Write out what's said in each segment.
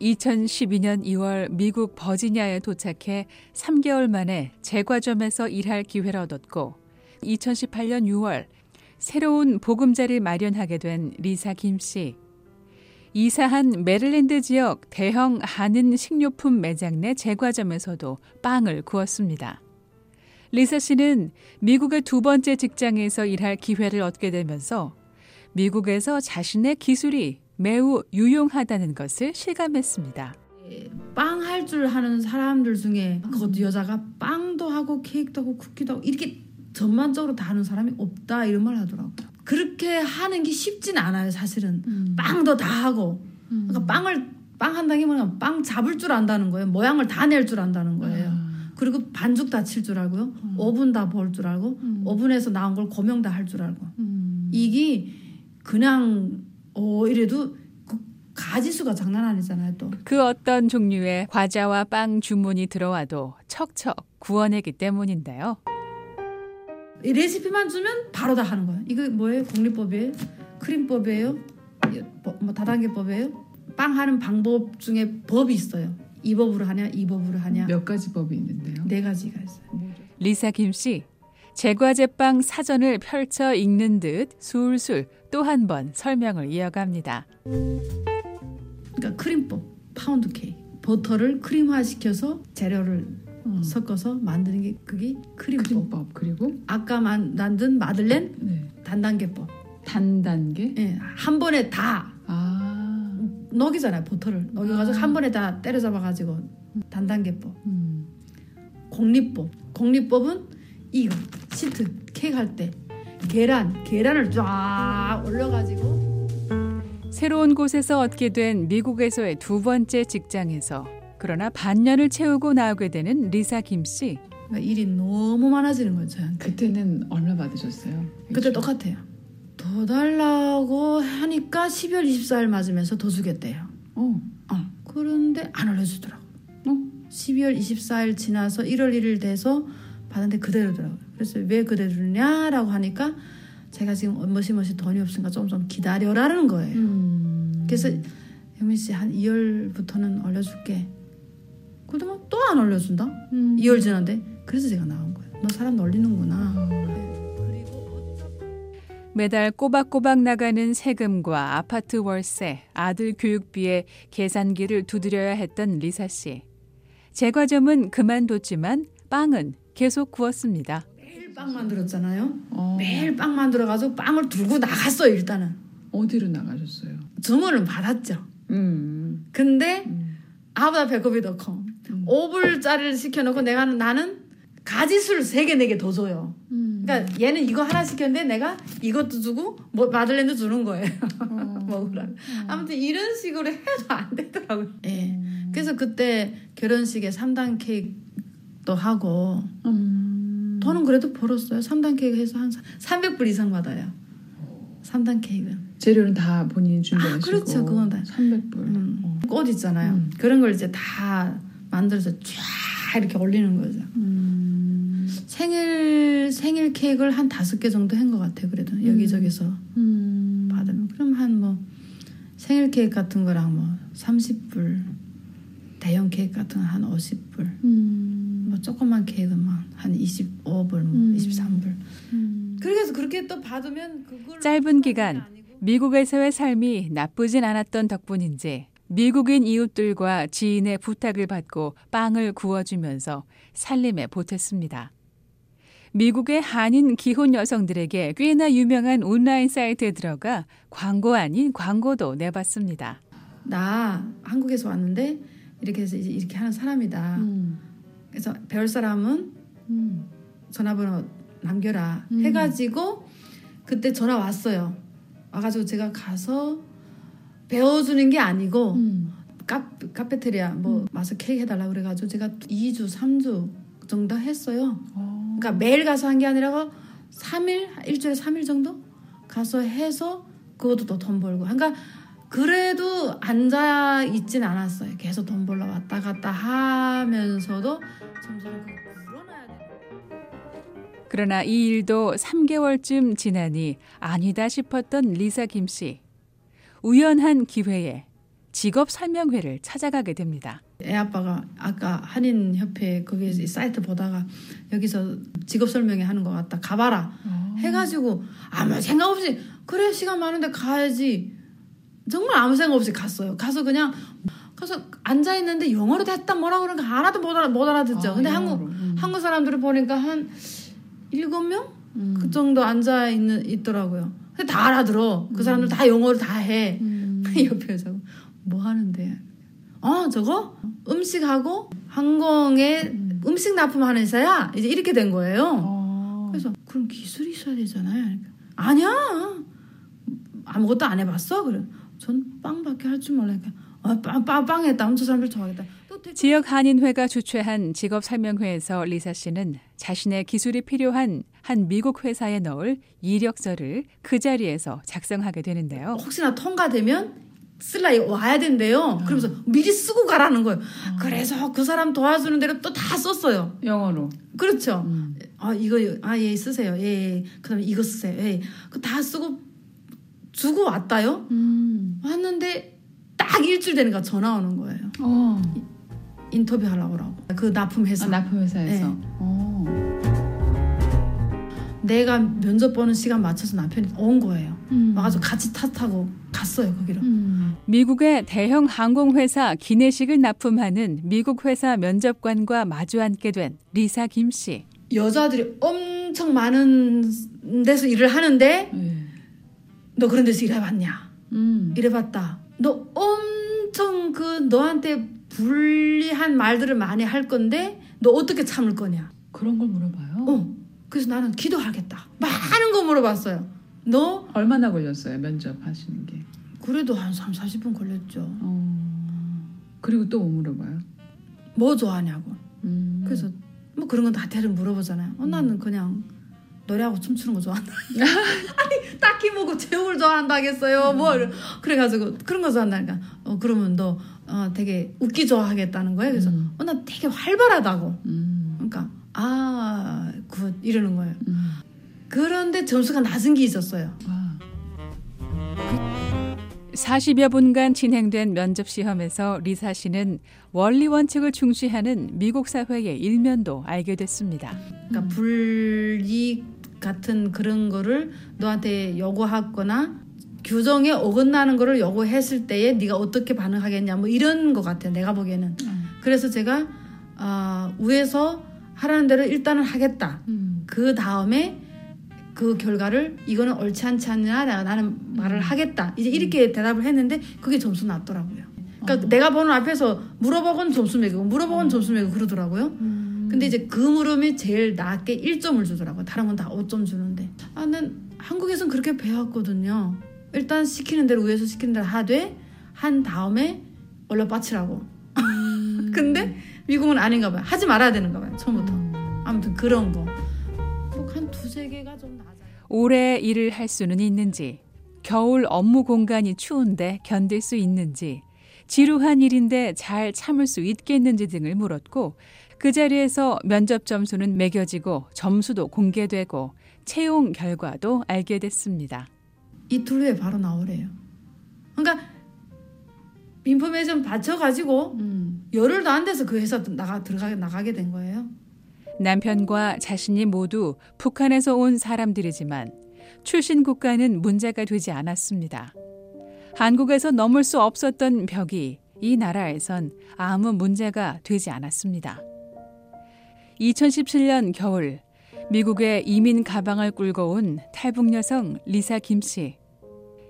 2012년 2월 미국 버지니아에 도착해 3개월 만에 제과점에서 일할 기회를 얻었고 2018년 6월 새로운 보금자리를 마련하게 된 리사 김 씨. 이사한 메릴랜드 지역 대형 한인 식료품 매장 내 제과점에서도 빵을 구웠습니다. 리사 씨는 미국의 두 번째 직장에서 일할 기회를 얻게 되면서 미국에서 자신의 기술이 매우 유용하다는 것을 실감했습니다. 빵 할 줄 하는 사람들 중에 그 여자가 빵도 하고 케이크도 하고 쿠키도 하고 이렇게 전반적으로 다 하는 사람이 없다 이런 말 하더라고요. 그렇게 하는 게 쉽진 않아요 사실은. 음. 빵도 다 하고 그러니까 빵을 빵 한다는 게 뭐냐 빵 잡을 줄 안다는 거예요. 모양을 다 낼 줄 안다는 거예요. 아. 그리고 반죽 다 칠 줄 알고요. 오븐 다 볼 줄 알고 음. 오븐에서 나온 걸 고명 다 할 줄 알고 음. 이게 그냥 어 이래도 그 가지수가 장난 아니잖아요 또. 그 어떤 종류의 과자와 빵 주문이 들어와도 척척 구워내기 때문인데요. 이 레시피만 주면 바로 다 하는 거예요. 이거 뭐예요? 공리법이에요? 크림법이에요? 뭐, 뭐 다단계법이에요? 빵 하는 방법 중에 법이 있어요. 이 법으로 하냐, 이 법으로 하냐. 몇 가지 법이 있는데요. 네 가지가 있어요. 리사 김 씨, 제과제빵 사전을 펼쳐 읽는 듯 술술 또 한 번 설명을 이어갑니다. 그러니까 크림법, 파운드 케이크. 버터를 크림화 시켜서 재료를 어. 섞어서 만드는 게 그게 크림법. 크림법 그리고 아까 만, 만든 마들렌 네. 단단계법. 단단계. 예, 한 번에 다 아. 녹이잖아요. 버터를 녹여가지고 아. 한 번에 다 때려잡아가지고 단단계법. 음. 공리법. 공리법은 이거 시트 케이크 할 때 계란 계란을 쫙 올려가지고 새로운 곳에서 얻게 된 미국에서의 두 번째 직장에서 그러나 반년을 채우고 나오게 되는 리사 김 씨. 그러니까 일이 너무 많아지는 거죠. 저한테. 그때는 얼마 받으셨어요? 그때 똑같아요. 더 달라고 하니까 12월 24일 맞으면서 더 주겠대요. 어. 어. 그런데 안 올려주더라고. 어? 12월 24일 지나서 1월 1일 돼서 받았는데 그대로더라고요. 그래서 왜 그대로냐라고 하니까 제가 지금 머시머시 돈이 없으니까 좀 좀 기다려라는 거예요. 음. 그래서 영민 씨 한 2월부터는 올려줄게. 그러더만 또 안 올려준다. 음. 2월 지났는데 그래서 제가 나온 거예요. 너 사람 놀리는구나. 아. 매달 꼬박꼬박 나가는 세금과 아파트 월세, 아들 교육비에 계산기를 두드려야 했던 리사 씨. 제과점은 그만뒀지만 빵은 계속 구웠습니다. 빵 만들었잖아요. 어. 매일 빵 만들어가지고 빵을 들고 나갔어요 일단은. 어디로 나가셨어요? 주문을 받았죠. 음. 근데 음. 아보다 배꼽이 더 커. 음. 5불짜리를 시켜놓고 내가 나는 가지수를 3개, 4개 더 줘요. 음. 그러니까 얘는 이거 하나 시켰는데 내가 이것도 주고 뭐 마들렌도 주는 거예요. 어. 먹으라. 아무튼 이런 식으로 해도 안 되더라고요. 예. 음. 그래서 그때 결혼식에 3단 케이크도 하고 음. 돈은 그래도 벌었어요. 3단 케이크 해서 한 300불 이상 받아요. 3단 케이크는. 재료는 다 본인이 준비하시고. 아, 그렇죠. 그건 다. 300불. 음. 어. 꽃 있잖아요. 음. 그런 걸 이제 다 만들어서 쫙 이렇게 올리는 거죠. 음. 생일 생일 케이크를 한 다섯 개 정도 한 것 같아요. 그래도 여기저기서 음. 받으면 그럼 한 뭐 생일 케이크 같은 거랑 뭐 30불 대형 케이크 같은 거 한 50불 음. 뭐 조그만 케이크는 뭐한 25불 뭐 음. 23불 음. 그렇게 해서 그렇게 또 받으면 그걸 짧은 기간 미국에서의 삶이 나쁘진 않았던 덕분인지 미국인 이웃들과 지인의 부탁을 받고 빵을 구워주면서 살림에 보탰습니다. 미국의 한인 기혼 여성들에게 꽤나 유명한 온라인 사이트에 들어가 광고 아닌 광고도 내봤습니다. 나 한국에서 왔는데 이렇게 해서 이제 이렇게 하는 사람이다. 음. 그래서 배울 사람은 음. 전화번호 남겨라 음. 해가지고 그때 전화 왔어요. 와가지고 제가 가서 배워주는 게 아니고 음. 카, 카페테리아 뭐 와서 케이크 해달라 그래가지고 제가 2주 3주 정도 했어요. 어. 그러니까 매일 가서 한 게 아니라 3일 일주일에 3일 정도 가서 해서 그것도 또 돈 벌고 그러니까 그래도 앉아 있진 않았어요. 계속 돈 벌러 왔다 갔다 하면서도 점점 불어나야 돼. 그러나 이 일도 3개월쯤 지나니 아니다 싶었던 리사 김 씨. 우연한 기회에 직업 설명회를 찾아가게 됩니다. 애 아빠가 아까 한인 협회 거기 사이트 보다가 여기서 직업 설명회 하는 것 같다. 가봐라. 해가지고 아무 생각 없이 그래 시간 많은데 가야지. 정말 아무 생각 없이 갔어요. 가서 그냥 가서 앉아 있는데 영어로 됐다 뭐라 그러니까 하나도 못, 알아, 못 알아듣죠. 아, 근데 영어로. 한국 음. 한국 사람들을 보니까 한 일곱 명? 음. 그 정도 앉아 있는 있더라고요. 근데 다 알아들어. 그 사람들 다 영어를 다 해. 음. 옆에 여자고 뭐 하는데? 어 저거 음식하고 항공에 음. 식 납품하는 회사야. 이제 이렇게 된 거예요. 어. 그래서 그럼 기술이 있어야 되잖아요. 아니야 아무것도 안 해봤어. 그래. 전 빵밖에 할 줄 몰라니까. 아, 빵, 빵, 빵 했다. 엄청 사람들 좋아하겠다. 지역 한인회가 주최한 직업 설명회에서 리사 씨는 자신의 기술이 필요한 한 미국 회사에 넣을 이력서를 그 자리에서 작성하게 되는데요. 혹시나 통과되면 쓸라 와야 된대요. 그러면서 미리 쓰고 가라는 거예요. 그래서 그 사람 도와주는 대로 또 다 썼어요. 영어로. 그렇죠. 음. 아 이거 아예 쓰세요. 예, 예. 그다음에 이거 쓰세요. 예. 그 다 쓰고 주고 왔다요. 음. 왔는데 딱 일주일 되니까 전화 오는 거예요. 어. 인터뷰 하려고 그러고 그 납품해서 아, 납품 회사에서. 네. 어. 내가 면접 보는 시간 맞춰서 남편이 온 거예요. 음. 와가지고 같이 타 타고 갔어요 거기로. 음. 미국의 대형 항공회사 기내식을 납품하는 미국 회사 면접관과 마주 앉게 된 리사 김 씨. 여자들이 엄청 많은 데서 일을 하는데 네. 너 그런 데서 일해봤냐? 음. 일해봤다. 너 엄청 그 너한테 불리한 말들을 많이 할 건데 너 어떻게 참을 거냐? 그런 걸 물어봐요. 어. 그래서 나는 기도하겠다. 많은 거 물어봤어요. 너 얼마나 걸렸어요 면접 하시는 게? 그래도 한 3, 40분 걸렸죠. 어. 그리고 또 뭐 물어봐요? 뭐 좋아하냐고. 음. 그래서 뭐 그런 건 다 대략 물어보잖아요. 어, 나는 그냥 노래하고 춤추는 거 좋아한다. 아니 딱히 뭐고 제목을 좋아한다겠어요. 뭐 이러- 그래가지고 그런 거 좋아한다니까. 어 그러면 너 어, 되게 웃기 좋아하겠다는 거예요. 그래서 음. 어, 나 되게 활발하다고. 음. 그러니까 아, good 이러는 거예요. 음. 그런데 점수가 낮은 게 있었어요. 와. 40여 분간 진행된 면접 시험에서 리사 씨는 원리 원칙을 중시하는 미국 사회의 일면도 알게 됐습니다. 그러니까 음. 불이익 같은 그런 거를 너한테 요구하거나 규정에 어긋나는 거를 요구했을 때에 네가 어떻게 반응하겠냐 뭐 이런 것 같아요. 내가 보기에는. 음. 그래서 제가 아, 위에서 하라는 대로 일단은 하겠다. 음. 그 다음에 그 결과를 이거는 옳지 않지 않냐 내가 나는 말을 하겠다. 이제 이렇게 대답을 했는데 그게 점수 낮더라고요. 그러니까 어. 내가 보는 앞에서 물어보건 점수 매기고 물어보건 점수 매기고 그러더라고요. 음. 근데 이제 그 물음이 제일 낮게 1점을 주더라고요. 다른 건 다 5점 주는데. 아, 난 한국에선 그렇게 배웠거든요. 일단 시키는 대로 위에서 시키는 대로 하되 한 다음에 올려 빠치라고. 음. 근데 미국은 아닌가 봐요. 하지 말아야 되는가 봐요. 처음부터. 음. 아무튼 그런 거. 뭐한 두세 개가 좀 낮아요. 오래 일을 할 수는 있는지, 겨울 업무 공간이 추운데 견딜 수 있는지, 지루한 일인데 잘 참을 수 있겠는지 등을 물었고, 그 자리에서 면접 점수는 매겨지고 점수도 공개되고 채용 결과도 알게 됐습니다. 이틀 후에 바로 나오래요. 그러니까 인포메이션 받쳐가지고 음. 열흘도 안 돼서 그 회사 나가 들어가 나가게 된 거예요. 남편과 자신이 모두 북한에서 온 사람들이지만 출신 국가는 문제가 되지 않았습니다. 한국에서 넘을 수 없었던 벽이 이 나라에선 아무 문제가 되지 않았습니다. 2017년 겨울 미국에 이민 가방을 끌고 온 탈북 여성 리사 김 씨.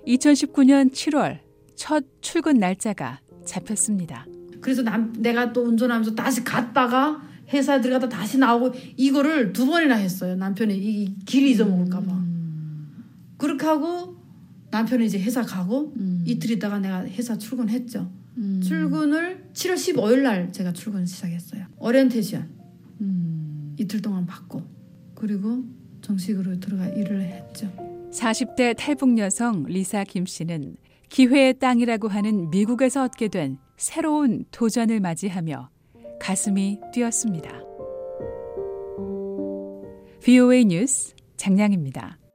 2019년 7월 첫 출근 날짜가 잡혔습니다. 그래서 남, 내가 또 운전하면서 다시 갔다가 회사에 들어갔다 다시 나오고 이거를 두 번이나 했어요. 남편이 이 길 잊어먹을까봐. 그렇게 하고 남편이 이제 회사 가고 음. 이틀 있다가 내가 회사 출근했죠. 음. 출근을 7월 15일 날 제가 출근 시작했어요. 오리엔테이션 음. 이틀 동안 받고 그리고 정식으로 들어가 일을 했죠. 40대 탈북 여성 리사 김 씨는 기회의 땅이라고 하는 미국에서 얻게 된 새로운 도전을 맞이하며 가슴이 뛰었습니다. VOA 뉴스 장량입니다.